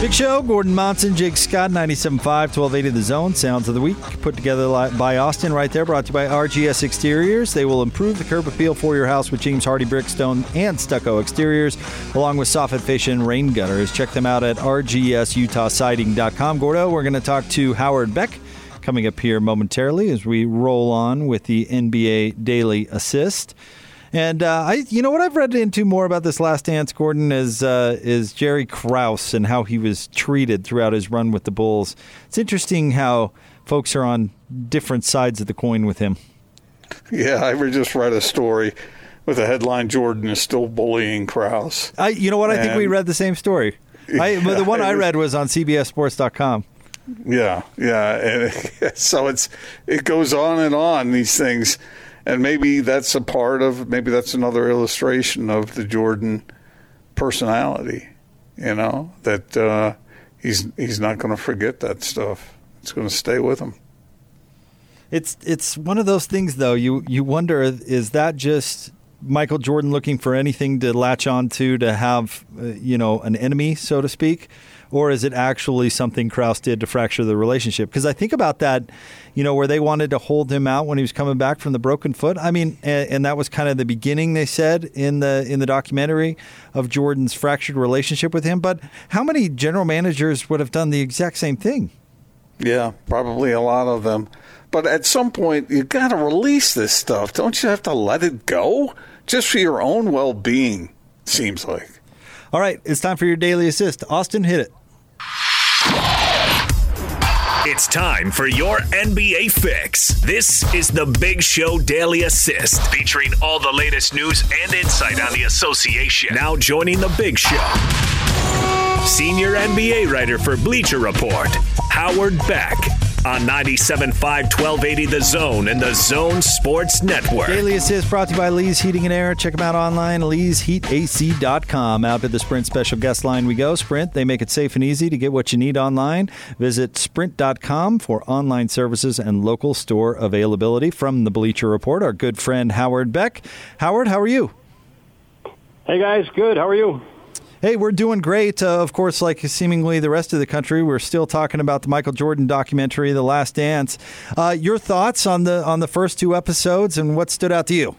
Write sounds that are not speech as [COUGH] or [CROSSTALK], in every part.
Big Show, Gordon Monson, Jake Scott, 97.5, 1280 The Zone. Sounds of the Week, put together by Austin right there, brought to you by RGS Exteriors. They will improve the curb appeal for your house with James Hardie Brickstone and Stucco Exteriors, along with soffit fascia and rain gutters. Check them out at rgsutahsiding.com. Gordo, we're going to talk to Howard Beck coming up here momentarily as we roll on with the NBA Daily Assist. And uh, I, you know what I've read into more about this last dance, Gordon, is uh, is Jerry Krause and how he was treated throughout his run with the Bulls. It's interesting how folks are on different sides of the coin with him. Yeah, I just read a story with a headline: Jordan is still bullying Krause. I, you know what? I and, think we read the same story. I, [LAUGHS] yeah, the one I read was on CBSSports.com. Yeah, yeah. And [LAUGHS] so it's it goes on and on these things and maybe that's a part of maybe that's another illustration of the Jordan personality. You know that uh, he's he's not going to forget that stuff. It's going to stay with him. It's it's one of those things though. You you wonder is that just Michael Jordan looking for anything to latch on to to have uh, you know an enemy so to speak or is it actually something Krause did to fracture the relationship? Because I think about that, you know, where they wanted to hold him out when he was coming back from the broken foot. I mean, and, and that was kind of the beginning. They said in the in the documentary of Jordan's fractured relationship with him. But how many general managers would have done the exact same thing? Yeah, probably a lot of them. But at some point, you got to release this stuff. Don't you have to let it go? Just for your own well being, seems like. All right, it's time for your daily assist. Austin, hit it. It's time for your NBA fix. This is the Big Show Daily Assist, featuring all the latest news and insight on the association. Now joining the Big Show, senior NBA writer for Bleacher Report, Howard Beck on 97.5 1280 The Zone and The Zone Sports Network. Daily Assist brought to you by Lee's Heating and Air. Check them out online, leesheatac.com. Out to the Sprint special guest line we go. Sprint, they make it safe and easy to get what you need online. Visit sprint.com for online services and local store availability. From the Bleacher Report, our good friend Howard Beck. Howard, how are you? Hey guys, good. How are you? Hey, we're doing great. Uh, of course, like seemingly the rest of the country, we're still talking about the Michael Jordan documentary, The Last Dance. Uh, your thoughts on the on the first two episodes and what stood out to you?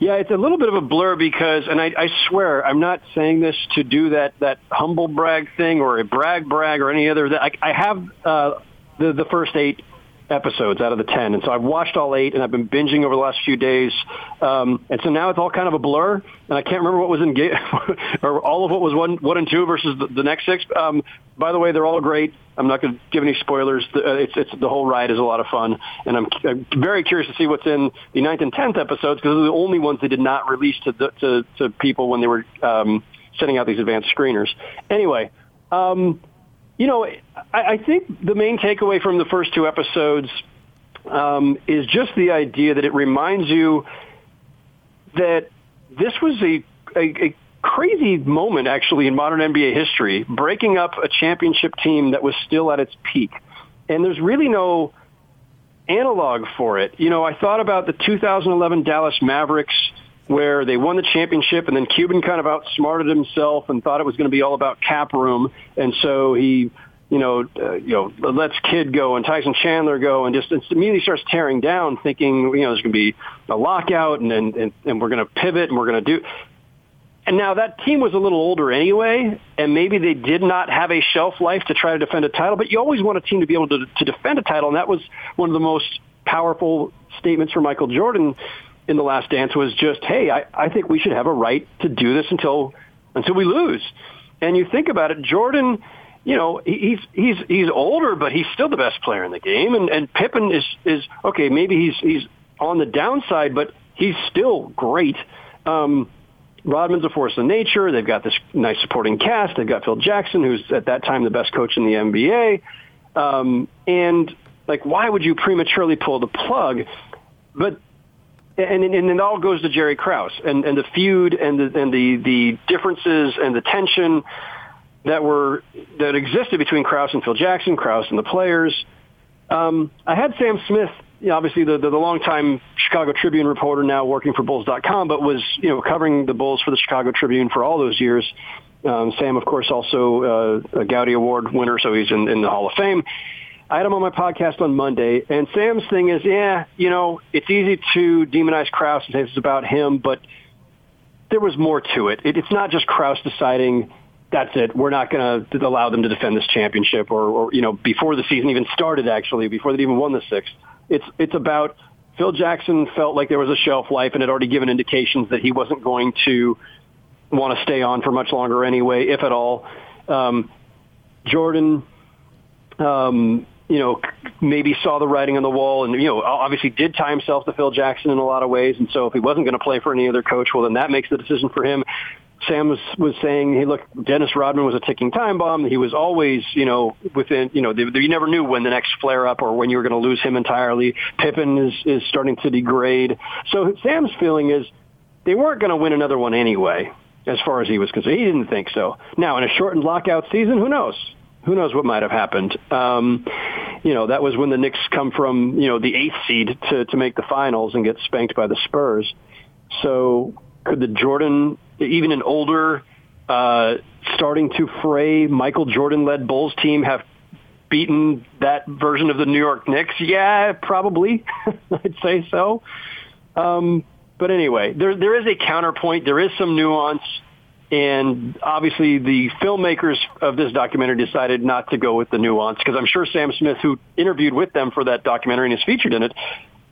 Yeah, it's a little bit of a blur because, and I, I swear, I'm not saying this to do that that humble brag thing or a brag brag or any other. I, I have uh, the the first eight episodes out of the 10. And so I've watched all eight and I've been binging over the last few days. Um, and so now it's all kind of a blur and I can't remember what was in game [LAUGHS] or all of what was one, one and two versus the, the next six. Um, by the way, they're all great. I'm not going to give any spoilers. Uh, it's, it's the whole ride is a lot of fun, and I'm, I'm very curious to see what's in the ninth and tenth episodes because they're the only ones they did not release to the, to, to people when they were um, sending out these advanced screeners. Anyway, um, you know, I, I think the main takeaway from the first two episodes um, is just the idea that it reminds you that this was a, a, a crazy moment actually in modern NBA history, breaking up a championship team that was still at its peak. And there's really no analog for it. You know, I thought about the 2011 Dallas Mavericks where they won the championship and then Cuban kind of outsmarted himself and thought it was going to be all about cap room. And so he, you know, uh, you know, lets Kidd go and Tyson Chandler go and just immediately starts tearing down thinking, you know, there's going to be a lockout and, and, and, and we're going to pivot and we're going to do. And now that team was a little older anyway, and maybe they did not have a shelf life to try to defend a title, but you always want a team to be able to, to defend a title. And that was one of the most powerful statements from Michael Jordan in the last dance was just, hey, I, I think we should have a right to do this until until we lose. And you think about it, Jordan, you know, he's he's he's older, but he's still the best player in the game. And and Pippen is is okay. Maybe he's he's on the downside, but he's still great. Um, Rodman's a force of nature. They've got this nice supporting cast. They've got Phil Jackson, who's at that time the best coach in the NBA. Um, and like, why would you prematurely pull the plug? But and, and, it all goes to Jerry Krause and, and the feud and the, and the, the differences and the tension that were that existed between Krause and Phil Jackson, Krause and the players. Um, I had Sam Smith, you know, obviously the, the, the longtime Chicago Tribune reporter now working for Bulls.com, but was you know covering the Bulls for the Chicago Tribune for all those years. Um, Sam, of course, also uh, a Gowdy Award winner, so he's in, in the Hall of Fame. I had him on my podcast on Monday, and Sam's thing is, yeah, you know, it's easy to demonize Krause and say it's about him, but there was more to it. it it's not just Krause deciding that's it. We're not going to allow them to defend this championship, or, or you know, before the season even started, actually, before they even won the sixth. It's it's about Phil Jackson felt like there was a shelf life and had already given indications that he wasn't going to want to stay on for much longer anyway, if at all. Um, Jordan, um, you know, maybe saw the writing on the wall and, you know, obviously did tie himself to Phil Jackson in a lot of ways. And so if he wasn't going to play for any other coach, well, then that makes the decision for him. Sam was, was saying, hey, look, Dennis Rodman was a ticking time bomb. He was always, you know, within, you know, the, you never knew when the next flare up or when you were going to lose him entirely. Pippen is, is starting to degrade. So Sam's feeling is they weren't going to win another one anyway, as far as he was concerned. He didn't think so. Now, in a shortened lockout season, who knows? Who knows what might have happened. Um, you know, that was when the Knicks come from, you know, the eighth seed to, to make the finals and get spanked by the Spurs. So could the Jordan, even an older, uh, starting to fray Michael Jordan-led Bulls team have beaten that version of the New York Knicks? Yeah, probably. [LAUGHS] I'd say so. Um, but anyway, there there is a counterpoint. There is some nuance. And obviously, the filmmakers of this documentary decided not to go with the nuance because I'm sure Sam Smith, who interviewed with them for that documentary and is featured in it,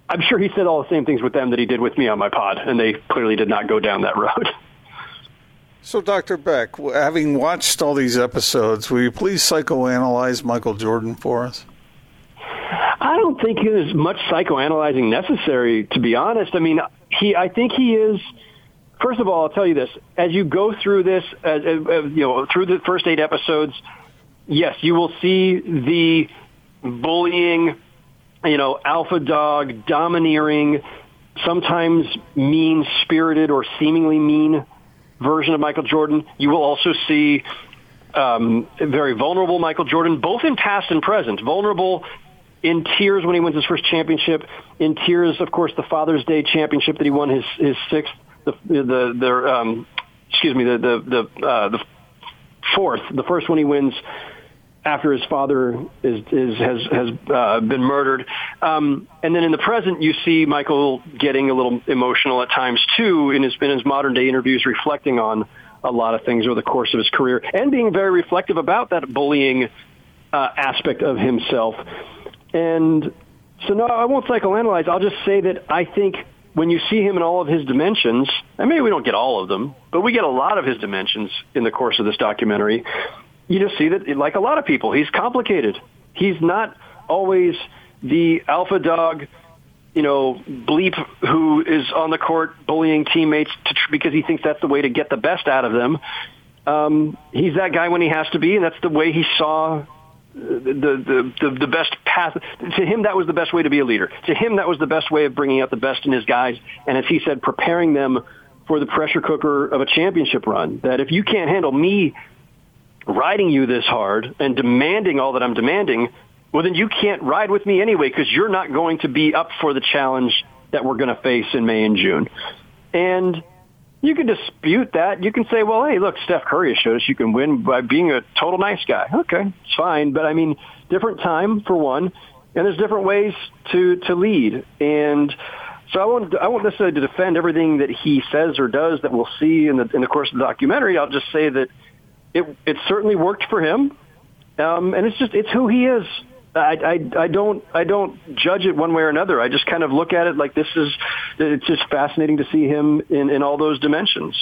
I'm sure he said all the same things with them that he did with me on my pod, and they clearly did not go down that [LAUGHS] road. So, Dr. Beck, having watched all these episodes, will you please psychoanalyze Michael Jordan for us? I don't think there's much psychoanalyzing necessary, to be honest. I mean, he, I think he is First of all, I'll tell you this: as you go through this, uh, uh, you know, through the first eight episodes, yes, you will see the bullying, you know, alpha dog, domineering, sometimes mean spirited or seemingly mean version of Michael Jordan. You will also see um, very vulnerable Michael Jordan, both in past and present. Vulnerable in tears when he wins his first championship, in tears, of course, the Father's Day championship that he won his, his sixth the the the um, excuse me the the the, uh, the fourth, the first one he wins after his father is, is has has uh, been murdered, um, and then in the present you see Michael getting a little emotional at times too in his in his modern day interviews, reflecting on a lot of things over the course of his career, and being very reflective about that bullying uh, aspect of himself. And so, no, I won't psychoanalyze. I'll just say that I think when you see him in all of his dimensions, and maybe we don't get all of them, but we get a lot of his dimensions in the course of this documentary, you just see that, like a lot of people, he's complicated. He's not always the alpha dog, you know, bleep who is on the court bullying teammates to, because he thinks that's the way to get the best out of them. Um, he's that guy when he has to be, and that's the way he saw the, the, the, best path. To him, that was the best way to be a leader. To him, that was the best way of bringing out the best in his guys. And as he said, preparing them for the pressure cooker of a championship run. That if you can't handle me riding you this hard and demanding all that I'm demanding, well, then you can't ride with me anyway because you're not going to be up for the challenge that we're going to face in May and June. And you can dispute that. You can say, well, hey, look, Steph Curry has showed us you can win by being a total nice guy. Okay, it's fine. But I mean, different time for one, and there's different ways to, to lead. And so I won't, I won't necessarily defend everything that he says or does that we'll see in the, in the course of the documentary. I'll just say that it, it certainly worked for him. Um, and it's just, it's who he is. I, I, I don't I don't judge it one way or another. I just kind of look at it like this is it's just fascinating to see him in, in all those dimensions.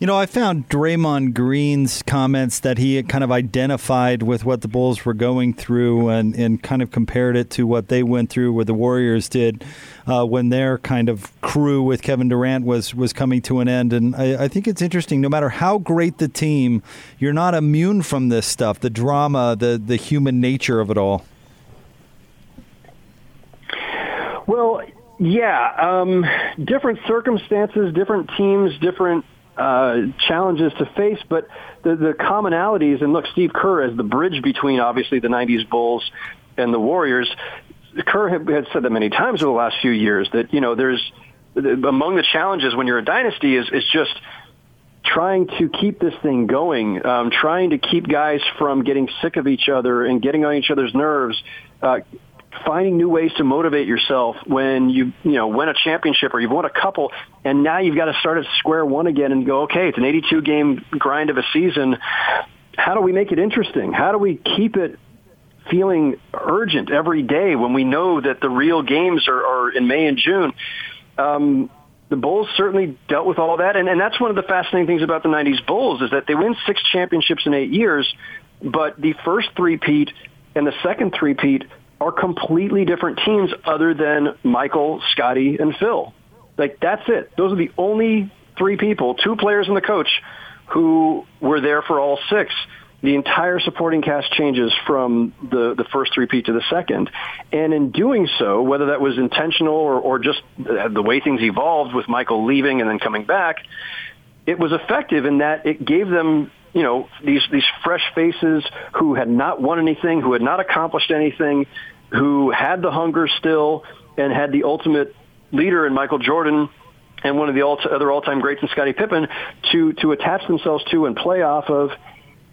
You know, I found Draymond Green's comments that he kind of identified with what the Bulls were going through and, and kind of compared it to what they went through, what the Warriors did uh, when their kind of crew with Kevin Durant was, was coming to an end. And I, I think it's interesting, no matter how great the team, you're not immune from this stuff the drama, the, the human nature of it all. Well, Yeah, um, different circumstances, different teams, different uh, challenges to face, but the, the commonalities, and look, Steve Kerr as the bridge between obviously the 90s Bulls and the Warriors, Kerr had, said that many times over the last few years that, you know, there's among the challenges when you're a dynasty is, is just trying to keep this thing going, um, trying to keep guys from getting sick of each other and getting on each other's nerves, uh, finding new ways to motivate yourself when you you know win a championship or you've won a couple and now you've got to start at square one again and go okay it's an 82 game grind of a season. How do we make it interesting? How do we keep it feeling urgent every day when we know that the real games are, are in May and June? Um, the Bulls certainly dealt with all that, and, and that's one of the fascinating things about the '90s Bulls is that they win six championships in eight years, but the first three-peat and the second three-peat are completely different teams other than Michael, Scottie, and Phil. Like that's it. Those are the only three people, two players and the coach, who were there for all six. The entire supporting cast changes from the, the first three-peat to the second. And in doing so, whether that was intentional or, or just the way things evolved with Michael leaving and then coming back, it was effective in that it gave them you know, these, these fresh faces who had not won anything, who had not accomplished anything, who had the hunger still and had the ultimate leader in Michael Jordan and one of the other all-time greats in Scottie Pippen to, to attach themselves to and play off of.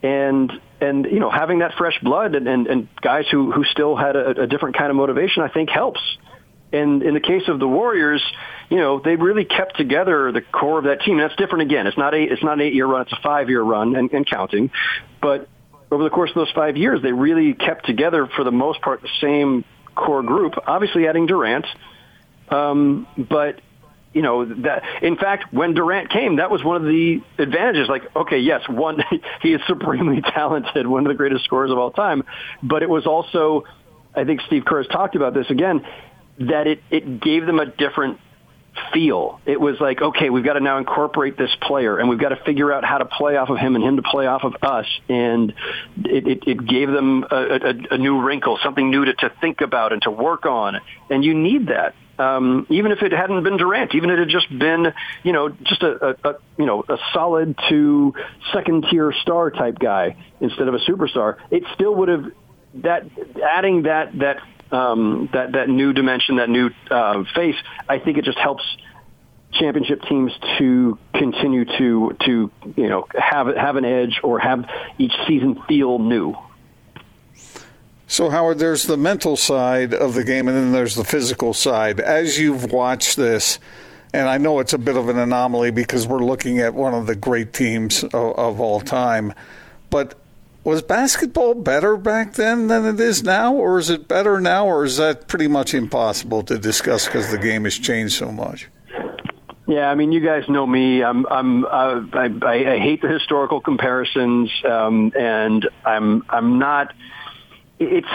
And, and, you know, having that fresh blood and, and, and guys who, who still had a, a different kind of motivation, I think helps. And in the case of the Warriors, you know, they really kept together the core of that team. That's different again. It's not a it's not an eight year run. It's a five year run and, and counting. But over the course of those five years, they really kept together for the most part the same core group. Obviously, adding Durant, um, but you know that in fact when Durant came that was one of the advantages like okay yes one [LAUGHS] he is supremely [LAUGHS] talented one of the greatest scorers of all time but it was also I think Steve Kerr has talked about this again that it, it gave them a different feel. It was like, okay, we've got to now incorporate this player and we've got to figure out how to play off of him and him to play off of us. And it, it, it gave them a, a, a new wrinkle, something new to, to think about and to work on. And you need that. Um, even if it hadn't been Durant, even if it had just been, you know, just a, a, a you know a solid to second tier star type guy instead of a superstar, it still would have that adding that that um, that that new dimension, that new uh, face, I think it just helps championship teams to continue to to you know have have an edge or have each season feel new. So Howard, there's the mental side of the game, and then there's the physical side. As you've watched this, and I know it's a bit of an anomaly because we're looking at one of the great teams of, of all time, but was basketball better back then than it is now, or is it better now, or is that pretty much impossible to discuss because the game has changed so much? Yeah, I mean, you guys know me. I'm, I'm, uh, I, I, hate the historical comparisons, um, and I'm, I'm not. It's,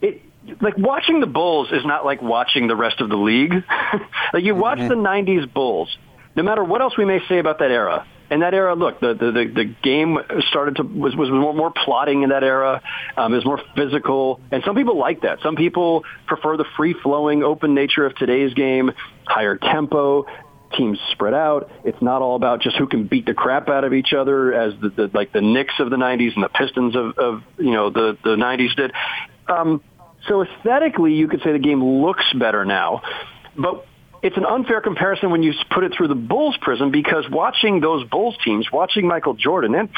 it, like watching the Bulls is not like watching the rest of the league. [LAUGHS] like you watch mm-hmm. the '90s Bulls, no matter what else we may say about that era in that era, look, the, the, the, game started to, was, was more, more plotting in that era. Um, it was more physical. And some people like that. Some people prefer the free flowing, open nature of today's game, higher tempo, teams spread out. It's not all about just who can beat the crap out of each other as the, the like the Knicks of the 90s and the Pistons of, of you know, the, the 90s did. Um, so aesthetically, you could say the game looks better now. But it's an unfair comparison when you put it through the Bulls prism because watching those Bulls teams, watching Michael Jordan and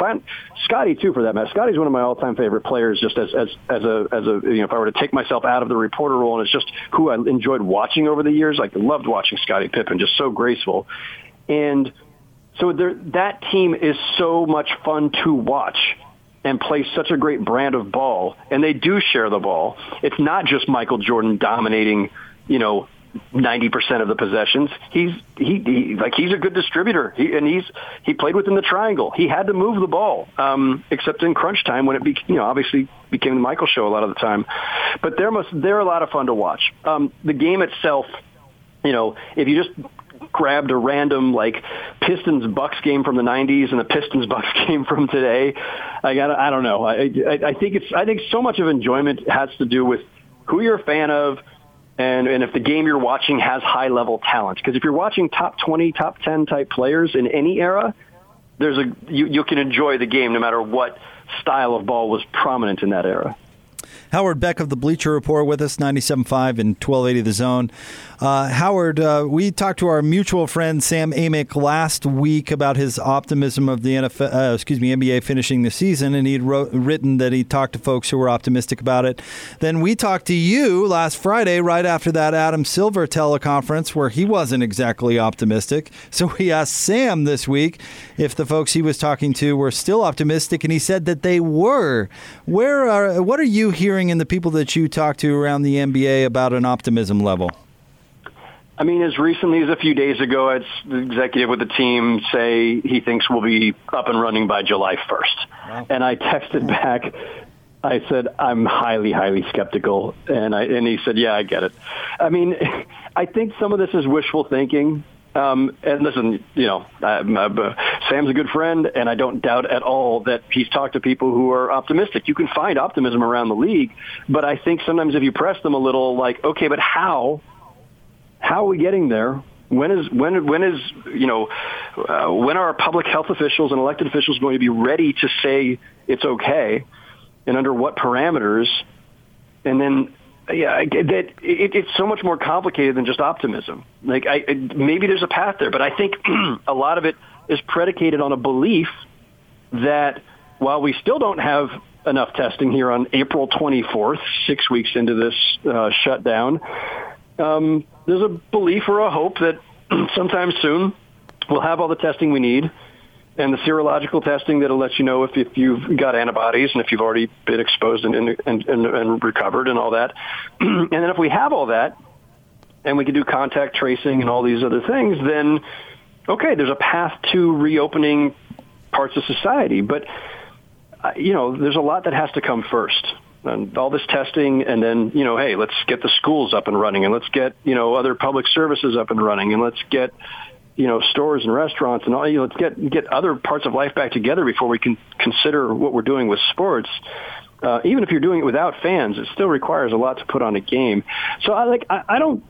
Scottie too, for that matter. Scottie's one of my all-time favorite players. Just as as as a as a you know, if I were to take myself out of the reporter role, and it's just who I enjoyed watching over the years. Like loved watching Scottie Pippen, just so graceful, and so there, that team is so much fun to watch and play such a great brand of ball, and they do share the ball. It's not just Michael Jordan dominating, you know, ninety percent of the possessions. He's he, he like he's a good distributor, he, and he's he played within the triangle. He had to move the ball, um, except in crunch time when it be, you know obviously became the Michael show a lot of the time. But they're must they're a lot of fun to watch. Um, the game itself, you know, if you just grabbed a random like Pistons Bucks game from the 90s and the Pistons Bucks [LAUGHS] game from today. I got I don't know. I, I I think it's I think so much of enjoyment has to do with who you're a fan of, and, and if the game you're watching has high level talent. Because if you're watching top 20, top 10 type players in any era, there's a you, you can enjoy the game no matter what style of ball was prominent in that era. Howard Beck of the Bleacher Report with us, 97.5 and 1280 The Zone. Uh, Howard, uh, we talked to our mutual friend Sam Amick last week about his optimism of the NFL, uh, excuse me, NBA finishing the season, and he'd wrote, written that he talked to folks who were optimistic about it. Then we talked to you last Friday, right after that Adam Silver teleconference, where he wasn't exactly optimistic. So we asked Sam this week if the folks he was talking to were still optimistic, and he said that they were. Where are what are you hearing in the people that you talk to around the NBA about an optimism level? I mean, as recently as a few days ago, it's the executive with the team say he thinks we'll be up and running by July 1st. Wow. And I texted back, I said, I'm highly, highly skeptical. And I, and he said, yeah, I get it. I mean, I think some of this is wishful thinking. Um, and listen, you know, uh, Sam's a good friend, and I don't doubt at all that he's talked to people who are optimistic. You can find optimism around the league, but I think sometimes if you press them a little, like, okay, but how? How are we getting there? When is when when is you know uh, when are public health officials and elected officials going to be ready to say it's okay, and under what parameters? And then yeah, that it, it's so much more complicated than just optimism. Like, I, maybe there's a path there, but I think [CLEARS THROAT] a lot of it is predicated on a belief that while we still don't have enough testing here on April 24th, six weeks into this uh, shutdown, um, there's a belief or a hope that [CLEARS THROAT] sometime soon we'll have all the testing we need and the serological testing that'll let you know if, if you've got antibodies and if you've already been exposed and, and, and, and recovered and all that. [CLEARS THROAT] and then if we have all that and we can do contact tracing and all these other things, then okay, there's a path to reopening parts of society. But, uh, you know, there's a lot that has to come first. And all this testing, and then, you know, hey, let's get the schools up and running, and let's get, you know, other public services up and running, and let's get, you know stores and restaurants and all you know let's get get other parts of life back together before we can consider what we're doing with sports uh, even if you're doing it without fans it still requires a lot to put on a game so i like i, I don't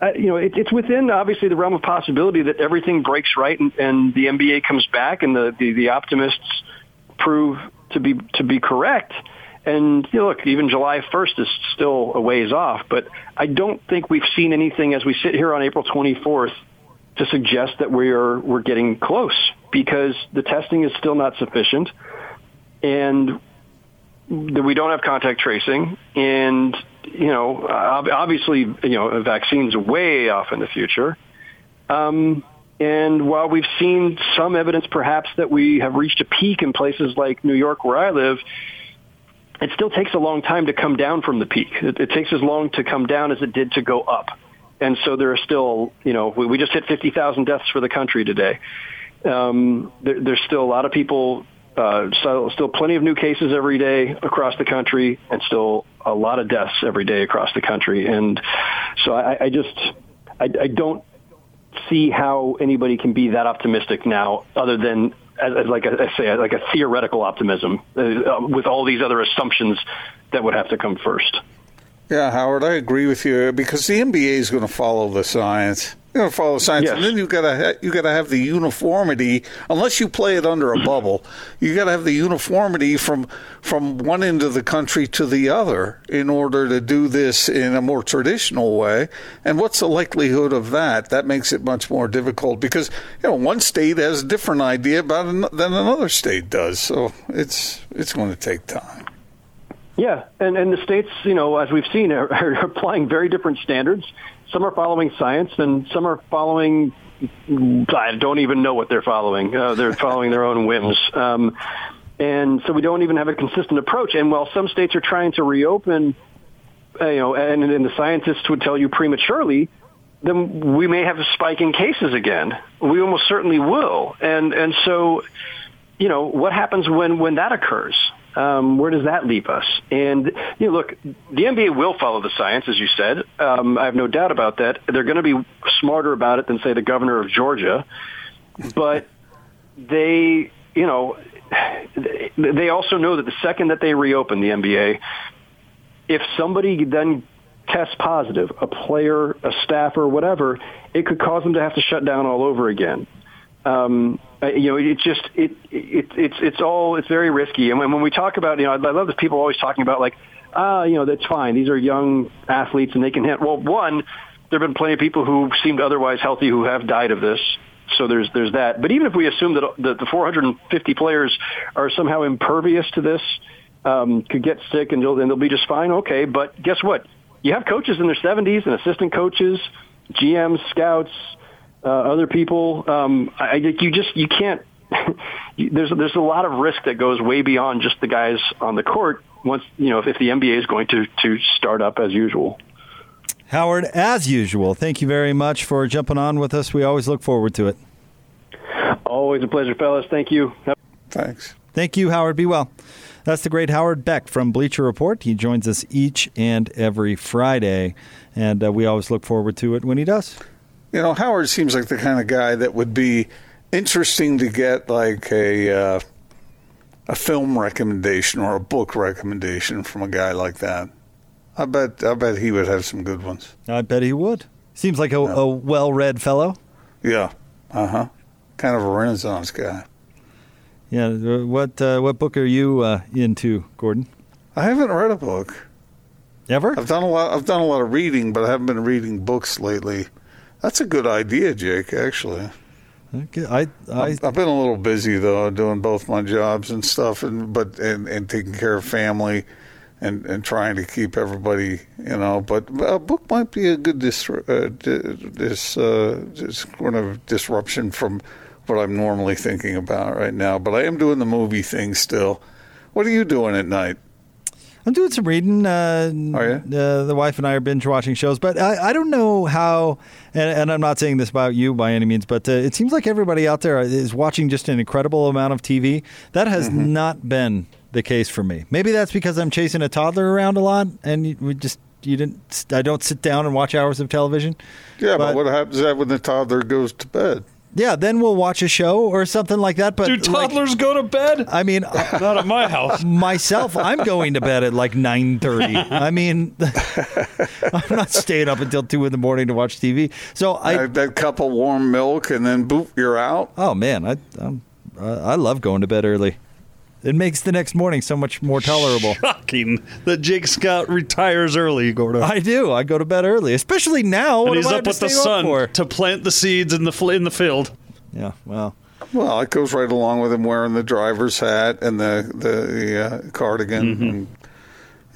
I, you know, it, it's within obviously the realm of possibility that everything breaks right and, and the NBA comes back and the, the, the optimists prove to be to be correct. And you know, look, even July 1st is still a ways off, but I don't think we've seen anything as we sit here on April 24th to suggest that we're we're getting close because the testing is still not sufficient, and that we don't have contact tracing, and you know, obviously, you know, vaccines way off in the future. Um, and while we've seen some evidence, perhaps, that we have reached a peak in places like New York, where I live, it still takes a long time to come down from the peak. It, it takes as long to come down as it did to go up and so there are still, you know, we, we just hit 50,000 deaths for the country today. Um, there, there's still a lot of people, uh, so still plenty of new cases every day across the country, and still a lot of deaths every day across the country. And so I, I just, I, I don't see how anybody can be that optimistic now, other than like a, I say, like a theoretical optimism uh, with all these other assumptions that would have to come first. Yeah, Howard, I agree with you because the NBA is going to follow the science. You're going to follow science, yes. and then you got to ha- you got to have the uniformity. Unless you play it under a mm-hmm. bubble, you got to have the uniformity from from one end of the country to the other in order to do this in a more traditional way. And what's the likelihood of that? That makes it much more difficult because you know one state has a different idea about it than another state does. So it's it's going to take time. Yeah, and, and the states, you know, as we've seen, are, [LAUGHS] are applying very different standards. Some are following science, and some are following. I don't even know what they're following. Uh, they're following their own whims. Um, and so we don't even have a consistent approach. And while some states are trying to reopen, you know, and, and the scientists would tell you prematurely, then we may have a spike in cases again. We almost certainly will. And and so, you know, what happens when when that occurs? Um, where does that leave us? And you know, look, the NBA will follow the science, as you said. Um, I have no doubt about that. They're going to be smarter about it than, say, the governor of Georgia, but they, you know, they also know that the second that they reopen the NBA, if somebody then tests positive, a player, a staffer, whatever, it could cause them to have to shut down all over again. Um, uh, you know, it just it, it it's it's all it's very risky. And when, when we talk about, you know, I love that people always talking about like, ah, you know, that's fine. These are young athletes and they can hit. Well, one, there have been plenty of people who seemed otherwise healthy who have died of this. So there's there's that. But even if we assume that the, the 450 players are somehow impervious to this, um, could get sick and they'll, and they'll be just fine. Okay, but guess what? You have coaches in their 70s and assistant coaches, GMs, scouts, uh, other people. Um, I, you just you can't. [LAUGHS] there's there's a lot of risk that goes way beyond just the guys on the court. Once you know if, if the NBA is going to to start up as usual. Howard, as usual, thank you very much for jumping on with us. We always look forward to it. Always a pleasure, fellas. Thank you. Thanks. Thank you, Howard. Be well. That's the great Howard Beck from Bleacher Report. He joins us each and every Friday, and uh, we always look forward to it when he does. You know, Howard seems like the kind of guy that would be interesting to get like a uh, a film recommendation or a book recommendation from a guy like that. I bet I bet he would have some good ones. I bet he would. Seems like a, a well-read fellow. Yeah. Uh huh. Kind of a Renaissance guy. Yeah. What uh, what book are you uh, into, Gordon? I haven't read a book. Ever? I've done a lot. I've done a lot of reading, but I haven't been reading books lately. That's a good idea, Jake. Actually, Okay, I I I've been a little busy though, doing both my jobs and stuff, and but and, and taking care of family, and and trying to keep everybody, you know. But a book might be a good dis uh, di- dis uh, dis kind of disruption from what I'm normally thinking about right now. But I am doing the movie thing still. What are you doing at night? I'm doing some reading. Uh, Are you? Uh, the wife and I are binge watching shows, but I, I don't know how. And, and I'm not saying this about you by any means, but uh, it seems like everybody out there is watching just an incredible amount of TV. That has Mm-hmm. not been the case for me. Maybe that's because I'm chasing a toddler around a lot, and you, we just you didn't. I don't sit down and watch hours of television. Yeah, but, But- what happens that when the toddler goes to bed? Yeah, then we'll watch a show or something like that. But Do like, toddlers go to bed? I mean, [LAUGHS] Not at my house. [LAUGHS] myself, I'm going to bed at like nine thirty. [LAUGHS] I mean, I'm not staying up until two in the morning to watch TV. So I, that, that cup of warm milk, and then boop, you're out. oh man, I, I'm, I love going to bed early. It makes the next morning so much more tolerable. Shocking that Jake Scott retires early, Gordo. I do. I go to bed early, especially now. and What he's am up to with the sun for? to plant the seeds in the fl- in the field. Yeah. Well. Well, it goes right along with him wearing the driver's hat and the the uh, cardigan, and,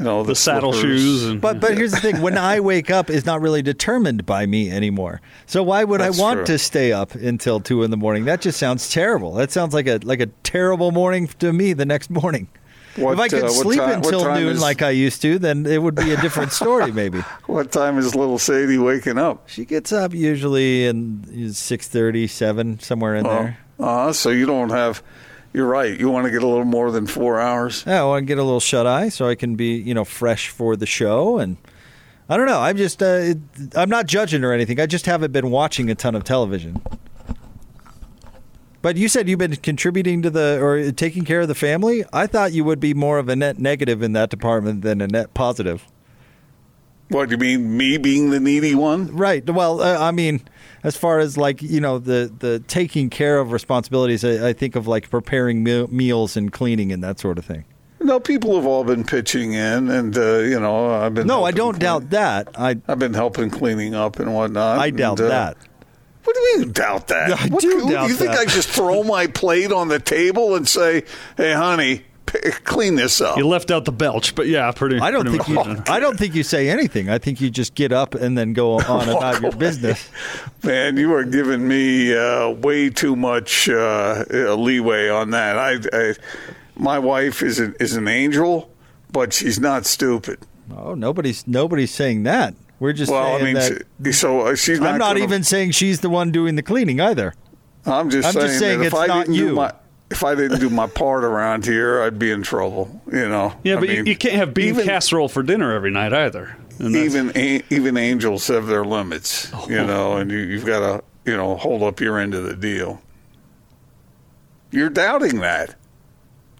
you know, the. The saddle slippers. shoes and But but here's the thing: when I wake up, is not really determined by me anymore. So why would That's I want true. to stay up until two in the morning? That just sounds terrible. That sounds like a like a terrible morning to me the next morning. What, if I could uh, sleep ti- what until noon is- like I used to, then it would be a different story. Maybe [LAUGHS] What time is little Sadie waking up? she gets up usually in six thirty, seven, somewhere in there. Uh, so you don't have. You're right. You want to get a little more than four hours. Yeah, I want to get a little shut eye so I can be, you know, fresh for the show. And I don't know. I'm just, uh, it, I'm not judging or anything. I just haven't been watching a ton of television. But you said you've been contributing to the or taking care of the family. I thought you would be more of a net negative in that department than a net positive. What do you mean? Me being the needy one? Right. Well, uh, I mean, as far as like you know the the taking care of responsibilities, I, I think of like preparing meal, meals and cleaning and that sort of thing. No, people have all been pitching in, and uh, you know, I've been. No, I don't clean- doubt that. I I've been helping cleaning up and whatnot. I doubt and, uh, that. What do you mean you doubt that? [LAUGHS] I What do you, doubt You think that. I just throw my plate on the table and say, "Hey, honey, [LAUGHS] clean this up"? you left out the belch, but yeah, pretty. I don't pretty think you. I don't think you say anything. I think you just get up and then go [LAUGHS] on about your business. [LAUGHS] Man, you are giving me uh, way too much uh, uh, leeway on that. I, I my wife is an, is an angel, but she's not stupid. Oh, nobody's nobody's saying that. We're just Well, I mean, that. so uh, she's not. I'm not gonna- even saying she's the one doing the cleaning either. I'm just I'm saying, just saying that if it's I not didn't you. do my if I didn't do my part around here, I'd be in trouble. You know. Yeah, I but mean, you, you can't have bean even, casserole for dinner every night either. And Even a- even angels have their limits, Oh. you know, and you, you've got to you know hold up your end of the deal. You're doubting that.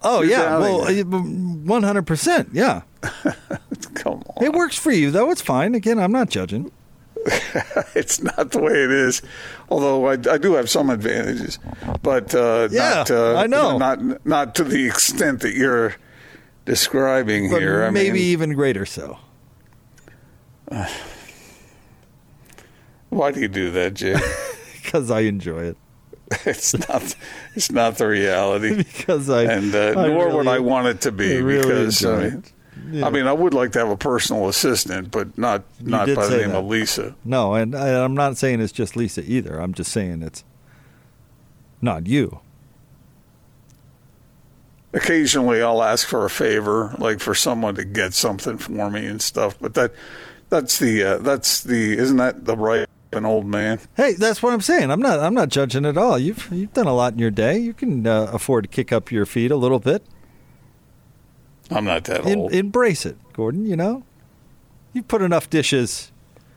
Oh You're yeah, well, mm, one hundred percent. Yeah. [LAUGHS] Come come on. It works for you though. It's fine. Again, I'm not judging. [LAUGHS] it's not the way it is. Although I, I do have some advantages, but uh, Yeah, not, uh, I know. not not to the extent that you're describing But here. I maybe mean, even greater so. why do you do that, Jay? [LAUGHS] [LAUGHS] Because I enjoy it. it's not. It's not the reality, Because I and uh, I nor would I want it to be I really because. Enjoy I mean. Yeah. I mean, I would like to have a personal assistant, but not not by the name that. of Lisa. No, and I, I'm not saying it's just Lisa either. I'm just saying it's not you. occasionally I'll ask for a favor, like for someone to get something for me and stuff. But that that's the uh, that's the isn't that the right of an old man? Hey, that's what I'm saying. I'm not. I'm not judging at all. You've you've done a lot in your day. You can uh, afford to kick up your feet a little bit. I'm not that En- old. embrace it, Gordon. You know, you've put enough dishes.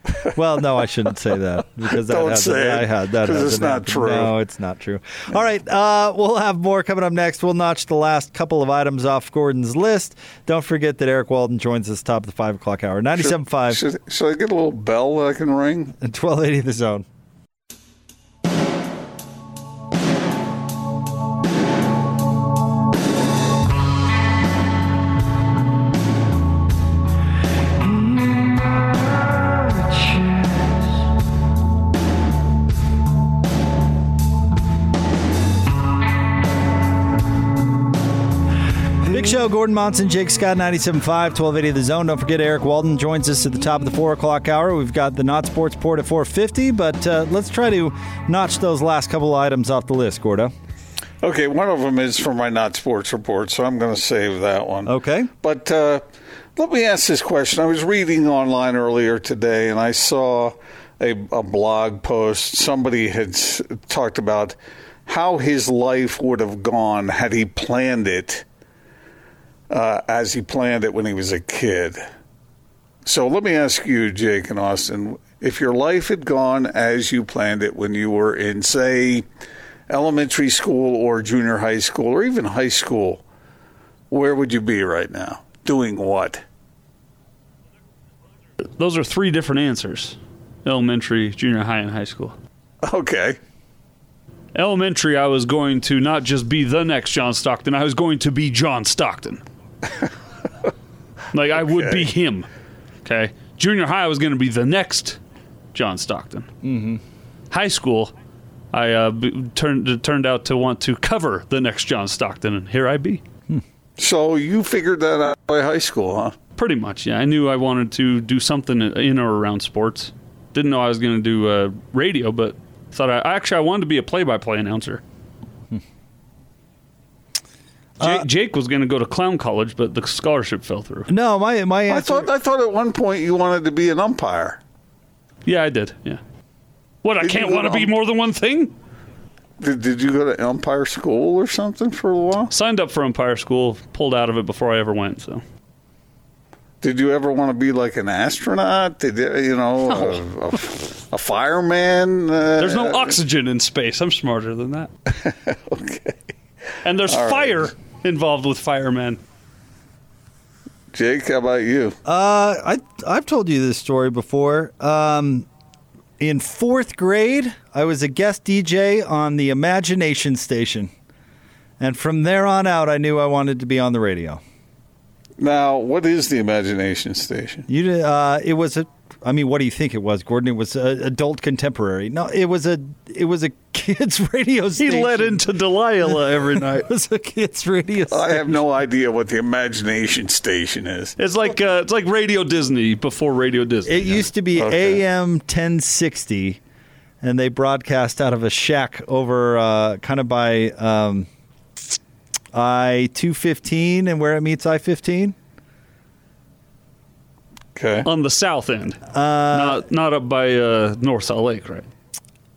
[LAUGHS] Well, no, I shouldn't say that because that Don't say it, I had that 'cause it's hasn't true. No, it's not true. All right, uh, we'll have more coming up next. We'll notch the last couple of items off Gordon's list. Don't forget that Eric Walden joins us top of the five o'clock hour, 97.5 Should, should I get a little bell that I can ring? [LAUGHS] and 1280 the zone. Big Show, Gordon Monson, Jake Scott, 97.5, 1280 The Zone. Don't forget Eric Walden joins us at the top of the 4 o'clock hour. We've got the Not Sports Port at 450, but uh, let's try to notch those last couple items off the list, Gordo. Okay, one of them is for my not sports report, so I'm going to save that one. Okay. But uh, let me ask this question. I was reading online earlier today, and I saw a, a blog post. Somebody had talked about how his life would have gone had he planned it uh, as he planned it when he was a kid. So let me ask you, Jake and Austin, if your life had gone as you planned it when you were in, say, elementary school or junior high school or even high school, where would you be right now? Doing what? Those are three different answers elementary, junior high, and high school. Okay. Elementary, I was going to not just be the next John Stockton, I was going to be John Stockton. [LAUGHS] like, I would be him. Okay. Junior high, I was going to be the next John Stockton. Mm-hmm. High school, I uh, b- turned turned out to want to cover the next John Stockton, and here I be. So you figured that out by high school, huh? Pretty much, yeah. I knew I wanted to do something in or around sports. Didn't know I was going to do uh, radio, but thought I actually I wanted to be a play-by-play announcer. Jake, Jake was going to go to clown college, but the scholarship fell through. No, my my I thought I thought at one point you wanted to be an umpire. Yeah, I did. Yeah. What? I Did you can't want to to be more than one thing. Did, did you go to umpire school or something for a while? Signed up for umpire school, pulled out of it before I ever went. So Did you ever want to be like an astronaut? Did you, you know a, a, a fireman? Uh, there's no oxygen in space. I'm smarter than that. [LAUGHS] okay. And there's right. fire [LAUGHS] involved with firemen. Jake, how about you? Uh, I I've told you this story before. Um, in fourth grade, I was a guest DJ on the Imagination Station, and from there on out, I knew I wanted to be on the radio. Now, what is the imagination station? You, uh, it was a. I mean, what do you think it was, Gordon? It was a adult contemporary. No, it was a. It was a [LAUGHS] kids radio station. He led into Delilah every night. [LAUGHS] It was a kids radio. Station. I have no idea what the imagination station is. It's like uh, it's like Radio Disney before Radio Disney. It used to be Okay. AM 1060, and they broadcast out of a shack over uh, kind of by um, I 215 and where it meets I 15. Okay. on the south end, not not up by uh, North Salt Lake, right?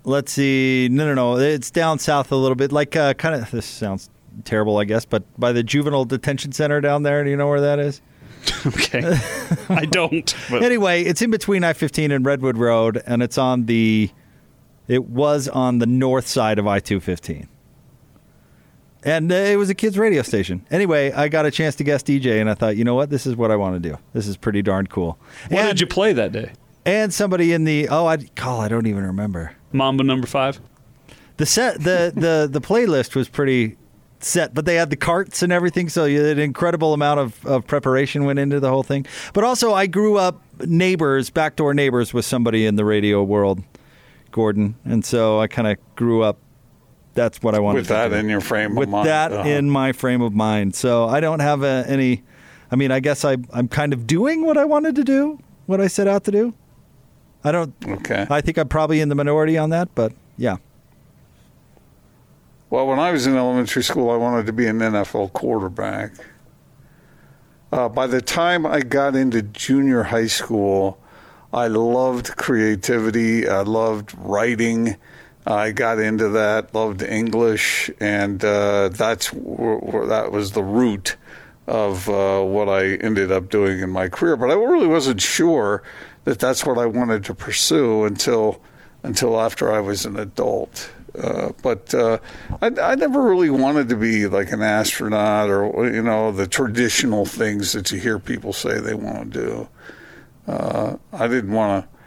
Let's see. No, no, no. It's down south a little bit. Like uh, kind of, this sounds terrible, I guess, but by the juvenile detention center down there. Do you know where that is? [LAUGHS] Okay, I don't. [LAUGHS] But Anyway, it's in between I 15 and Redwood Road, and it's on the. It was on the north side of I 215. And uh, it was a kids' radio station. Anyway, I got a chance to guest DJ, and I thought, you know what, this is what I want to do. This is pretty darn cool. What and, did you play that day? And somebody in the oh, I call, I don't even remember. Mambo number five. The set, the the the playlist was pretty set, but they had the carts and everything, so you, an incredible amount of, of preparation went into the whole thing. But also, I grew up neighbors, backdoor neighbors, with somebody in the radio world, Gordon, and so I kind of grew up. That's what I wanted. With that do. in your frame of mind. with mind. that Uh-huh. in my frame of mind. So I don't have a, any. I mean, I guess I I'm kind of doing what I wanted to do, what I set out to do. I don't. Okay. I think I'm probably in the minority on that, but yeah. Well, when I was in elementary school, I wanted to be an NFL quarterback. Uh, by the time I got into junior high school, I loved creativity. I loved writing. I got into that. Loved English, and uh, that's that was the root of uh, what I ended up doing in my career. But I really wasn't sure that that's what I wanted to pursue until until after I was an adult. Uh, but uh, I, I never really wanted to be like an astronaut or you know the traditional things that you hear people say they want to do. Uh, I didn't want to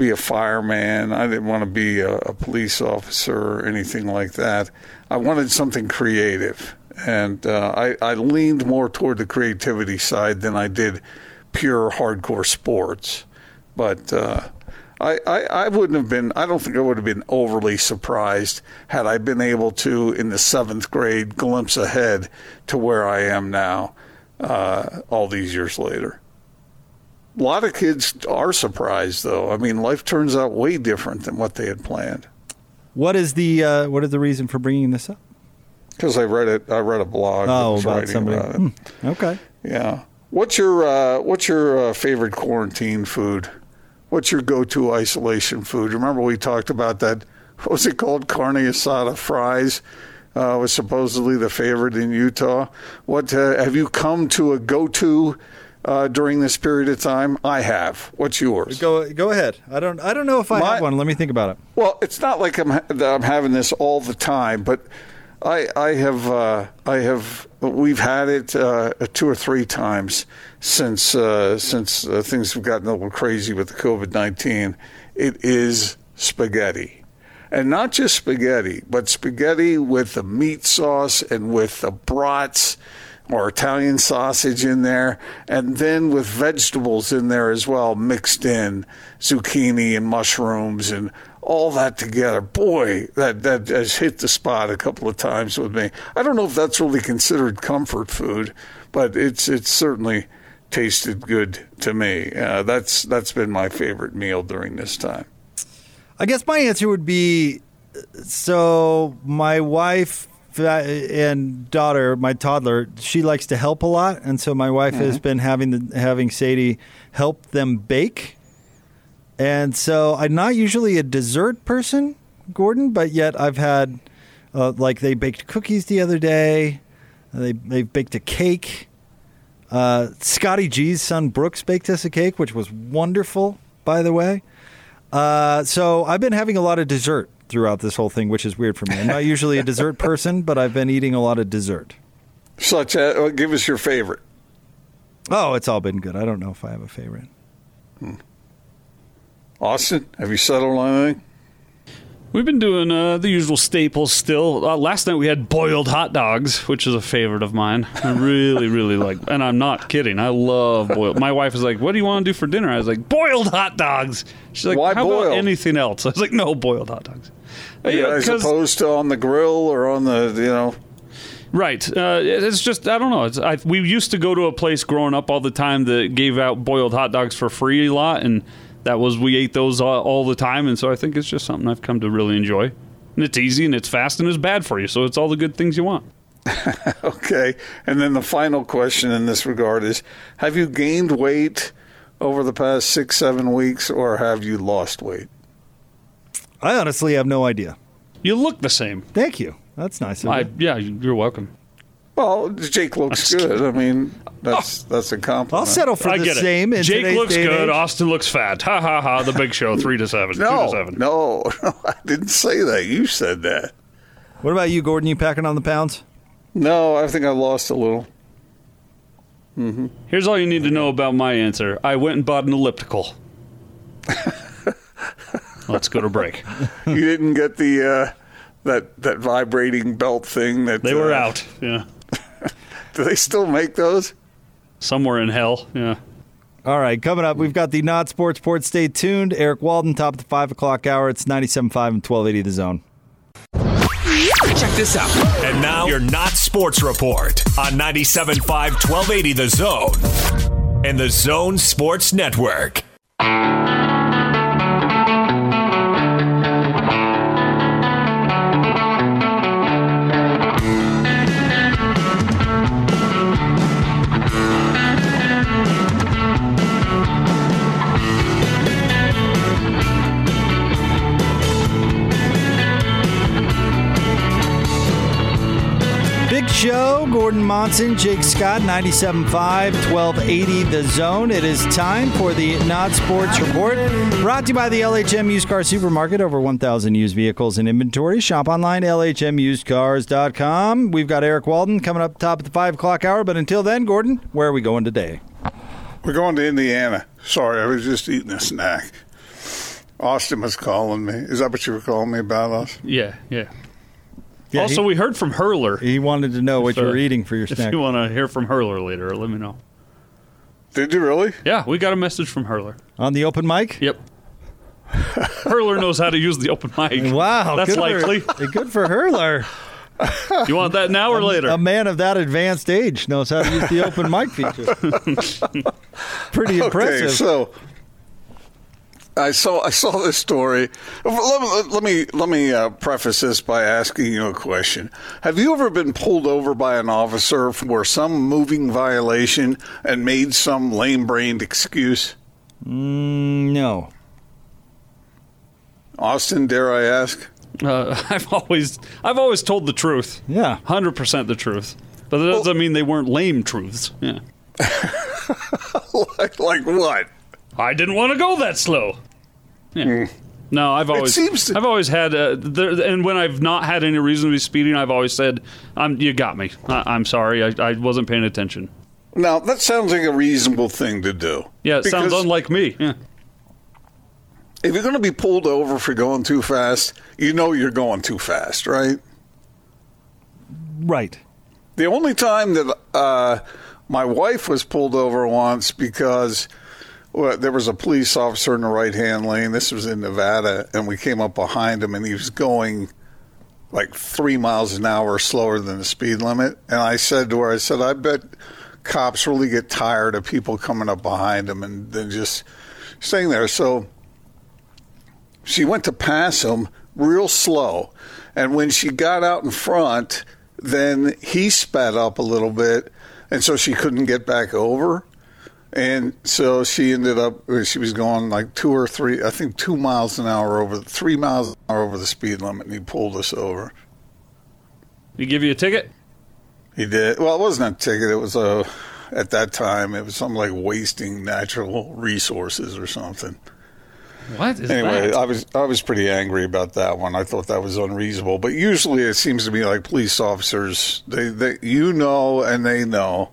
be a fireman. I didn't want to be a, a police officer or anything like that. I wanted something creative, and uh, I, I leaned more toward the creativity side than I did pure hardcore sports. But uh, I, I, I wouldn't have been, I don't think I would have been overly surprised had I been able to, in the seventh grade, glimpse ahead to where I am now, uh, all these years later. A lot of kids are surprised, though. I mean, life turns out way different than what they had planned. What is the uh, what is the reason for bringing this up? Because I read it, I read a blog. Oh, about somebody. about. Hmm, okay. Yeah. What's your uh, What's your uh, favorite quarantine food? What's your go-to isolation food? Remember we talked about that. [LAUGHS] What was it called? Carne asada fries uh, was supposedly the favorite in Utah. What uh, have you come to a go-to uh, during this period of time? I have. What's yours? Go go ahead. I don't I don't know if I My- have one. Let me think about it. Well, it's not like I'm that I'm having this all the time, but I I have uh, I have we've had it uh, two or three times since uh, since uh, things have gotten a little crazy with the COVID nineteen. It is spaghetti. And not just spaghetti, but spaghetti with the meat sauce and with the brats or Italian sausage in there, and then with vegetables in there as well, mixed in zucchini and mushrooms and all that together. Boy, that that has hit the spot a couple of times with me. I don't know if that's really considered comfort food, but it's it's certainly tasted good to me. Uh, that's that's been my favorite meal during this time. I guess my answer would be so my wife uh, and daughter, my toddler, she likes to help a lot, and so my wife has been having the, having Sadie help them bake. And so I'm not usually a dessert person, Gordon, but yet I've had uh, like they baked cookies the other day. They they baked a cake. Uh, Scottie G's son Brooks baked us a cake, which was wonderful, by the way. Uh, so I've been having a lot of dessert throughout this whole thing, which is weird for me. I'm not usually a dessert person, but I've been eating a lot of dessert. Such as, uh, give us your favorite. Oh, it's all been good. I don't know if I have a favorite. Austin, have you settled on anything? We've been doing uh, the usual staples still. Uh, last night we had boiled hot dogs, which is a favorite of mine. I really, really like, and I'm not kidding. I love boiled. My wife is like, "What do you want to do for dinner?" I was like, "Boiled hot dogs." She's like, Why "How boiled? about anything else?" I was like, "No, boiled hot dogs." Yeah, yeah, as opposed to on the grill or on the you know. Right. Uh, it's just I don't know. It's I, we used to go to a place growing up all the time that gave out boiled hot dogs for free a lot, and that was we ate those all, all the time. And so I think it's just something I've come to really enjoy. And it's easy and it's fast and it's bad for you, so it's all the good things you want. [LAUGHS] Okay, and then the final question in this regard is: Have you gained weight over the past six, seven weeks, or have you lost weight? I honestly have no idea. You look the same. Thank you. That's nice. Of I, you. yeah, you're welcome. Well, Jake looks good. I mean, that's oh. that's a compliment. I'll settle for I the get same. it. in Jake today's looks day and good. age. Austin looks fat. Ha ha ha. The Big Show, three to seven. two to No, seven. no, [LAUGHS] no, I didn't say that. You said that. What about you, Gordon? You packing on the pounds? No, I think I lost a little. Mm-hmm. Here's all you need to know about my answer. I went and bought an elliptical. [LAUGHS] Let's go to break. [LAUGHS] you didn't get the uh, that that vibrating belt thing that They were uh, out. Yeah. [LAUGHS] Do they still make those? Somewhere in hell. Yeah. All right, coming up, we've got the Not Sports Report. Stay tuned. Eric Walden, top of the 5 o'clock hour. It's 97.5 and 1280 The Zone. Check this out. And now your Not Sports Report on 97.5 1280 The Zone and The Zone Sports Network. Big show. Gordon Monson, Jake Scott, 97.5, 1280 The Zone. It is time for the Not Sports Report. Brought to you by the LHM Used Car Supermarket. Over 1,000 used vehicles in inventory. Shop online, LHMUsedCars.com. We've got Eric Walden coming up top of the 5 o'clock hour. But until then, Gordon, where are we going today? We're going to Indiana. Sorry, I was just eating a snack. Austin was calling me. Is that what you were calling me about, us? Yeah. Yeah. Yeah, also, he- we heard from Hurler. He wanted to know what you So, were uh, eating for your If snack. you want to hear from Hurler later, let me know. Did you really? Yeah, we got a message from Hurler. On the open mic? Yep. Hurler knows how to use the open mic. [LAUGHS] Wow. That's good likely. [LAUGHS] For, good for Hurler. You want that now or later? A man of that advanced age knows how to use the open mic feature. [LAUGHS] Pretty impressive. Okay, so I saw I saw this story. Let me let me, let me uh, preface this by asking you a question. Have you ever been pulled over by an officer for some moving violation and made some lame-brained excuse? Mm, no. Austin, dare I ask? Uh, [LAUGHS] I've always, I've always told the truth. Yeah. hundred percent the truth. But that doesn't mean they weren't lame truths. Yeah. [LAUGHS] like, like what? I didn't want to go that slow. Yeah. No, I've always, seems to- I've always had, uh, there, and when I've not had any reason to be speeding, I've always said, "I'm, you got me. I, I'm sorry. I, I wasn't paying attention." Now that sounds like a reasonable thing to do. Yeah, it sounds unlike me. Yeah. If you're going to be pulled over for going too fast, you know you're going too fast, right? Right. The only time that uh, my wife was pulled over once because well, there was a police officer in the right hand lane. This was in Nevada, and we came up behind him, and he was going like three miles an hour slower than the speed limit. And I said to her, I said, I bet cops really get tired of people coming up behind them and then just staying there. So she went to pass him real slow. And when she got out in front, then he sped up a little bit. And so she couldn't get back over. And so she ended up, she was going like two or three, I think two miles an hour over, three miles an hour over the speed limit. And he pulled us over. Did He give you a ticket? He did. Well, it wasn't a ticket. It was a, at that time, it was something like wasting natural resources or something. What is Anyway, that? I was I was pretty angry about that one. I thought that was unreasonable. But usually, it seems to me like police officers they, they you know and they know.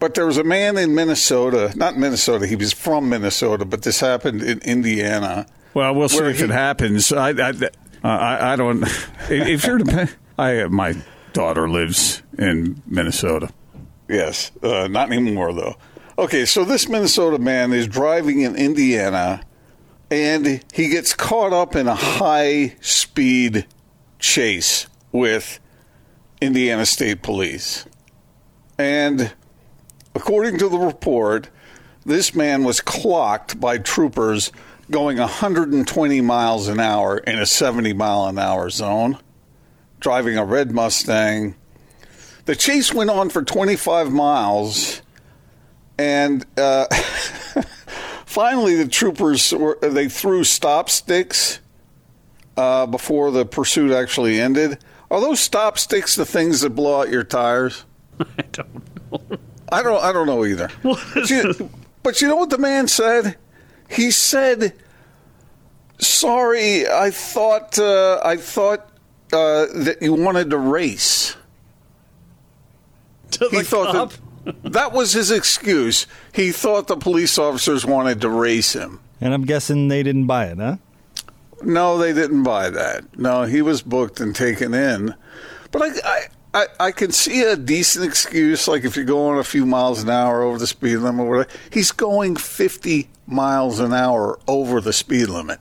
But there was a man in Minnesota, not Minnesota. He was from Minnesota, but this happened in Indiana. Well, we'll see if he- it happens. I, I, I, I don't. [LAUGHS] If you're, I my daughter lives in Minnesota. Yes, uh, not anymore though. Okay, so this Minnesota man is driving in Indiana, and he gets caught up in a high speed chase with Indiana State Police, and according to the report, this man was clocked by troopers going 120 miles an hour in a 70 mile an hour zone, driving a red Mustang. The chase went on for 25 miles, and uh, [LAUGHS] finally the troopers were, they threw stop sticks uh, before the pursuit actually ended. Are those stop sticks the things that blow out your tires? [LAUGHS] I don't know. I don't. I don't know either. [LAUGHS] But you, but you know what the man said? He said, "Sorry, I thought uh, I thought uh, that you wanted to race." [LAUGHS] to the he thought cop. that [LAUGHS] that was his excuse. He thought the police officers wanted to race him. And I'm guessing they didn't buy it, huh? No, they didn't buy that. No, he was booked and taken in. But I, I, I, I can see a decent excuse, like if you're going a few miles an hour over the speed limit. Or whatever. He's going 50 miles an hour over the speed limit.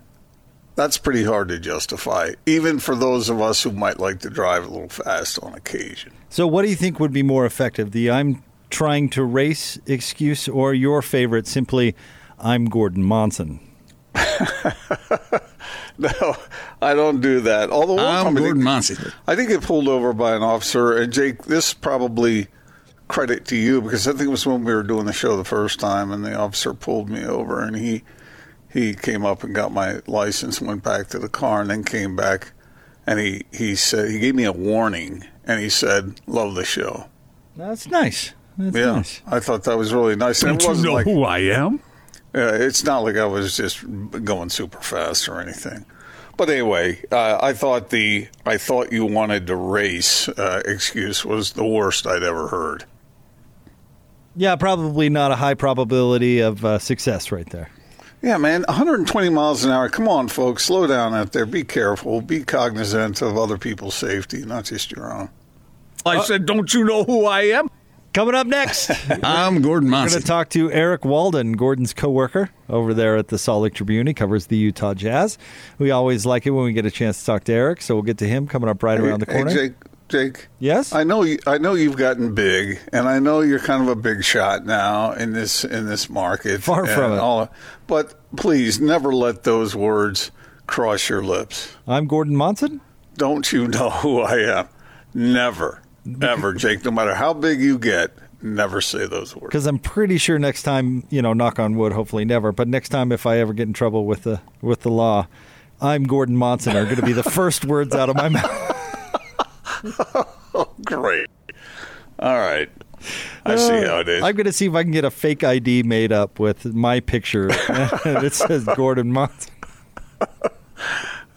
That's pretty hard to justify, even for those of us who might like to drive a little fast on occasion. So, what do you think would be more effective? The I'm trying to race excuse or your favorite, simply, I'm Gordon Monson? [LAUGHS] [LAUGHS] No, I don't do that. Although one I'm time I Gordon think, Monson. I think get pulled over by an officer, and Jake, this probably credit to you because I think it was when we were doing the show the first time, and the officer pulled me over, and he he came up and got my license, went back to the car, and then came back, and he he said he gave me a warning, and he said, "Love the show." That's nice. That's yeah, nice. I thought that was really nice. And it wasn't like I am? Uh, it's not like I was just going super fast or anything. But anyway, uh, I thought the I thought you wanted to race uh, excuse was the worst I'd ever heard. Yeah, probably not a high probability of uh, success right there. Yeah, man, 120 miles an hour. Come on, folks, slow down out there. Be careful. Be cognizant of other people's safety, not just your own. I said, don't you know who I am? Coming up next, [LAUGHS] I'm Gordon Monson. We're going to talk to Eric Walden, Gordon's coworker over there at the Salt Lake Tribune. He covers the Utah Jazz. We always like it when we get a chance to talk to Eric, so we'll get to him coming up right around the Hey, corner. Jake, Jake. Yes? I know. You, I know you've gotten big, and I know you're kind of a big shot now in this in this market. Far from it. all- but please, never let those words cross your lips. I'm Gordon Monson. Don't you know who I am? Never, ever, Jake. No matter how big you get, never say those words. Because I'm pretty sure next time, you know, knock on wood, hopefully never, but next time if I ever get in trouble with the with the law, I'm Gordon Monson are going to be the first words out of my [LAUGHS] mouth. [LAUGHS] Great. All right. I see uh, how it is. I'm going to see if I can get a fake ID made up with my picture. [LAUGHS] it says Gordon Monson.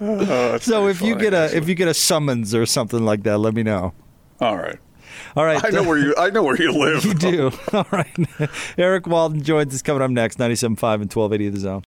Oh, So if you get a actually. if you get a summons or something like that, let me know. All right. All right. I know uh, where you. I know where you [LAUGHS] live. You do. [LAUGHS] All right. Eric Walden joins us coming up next, 97.5 and 1280 of The Zone.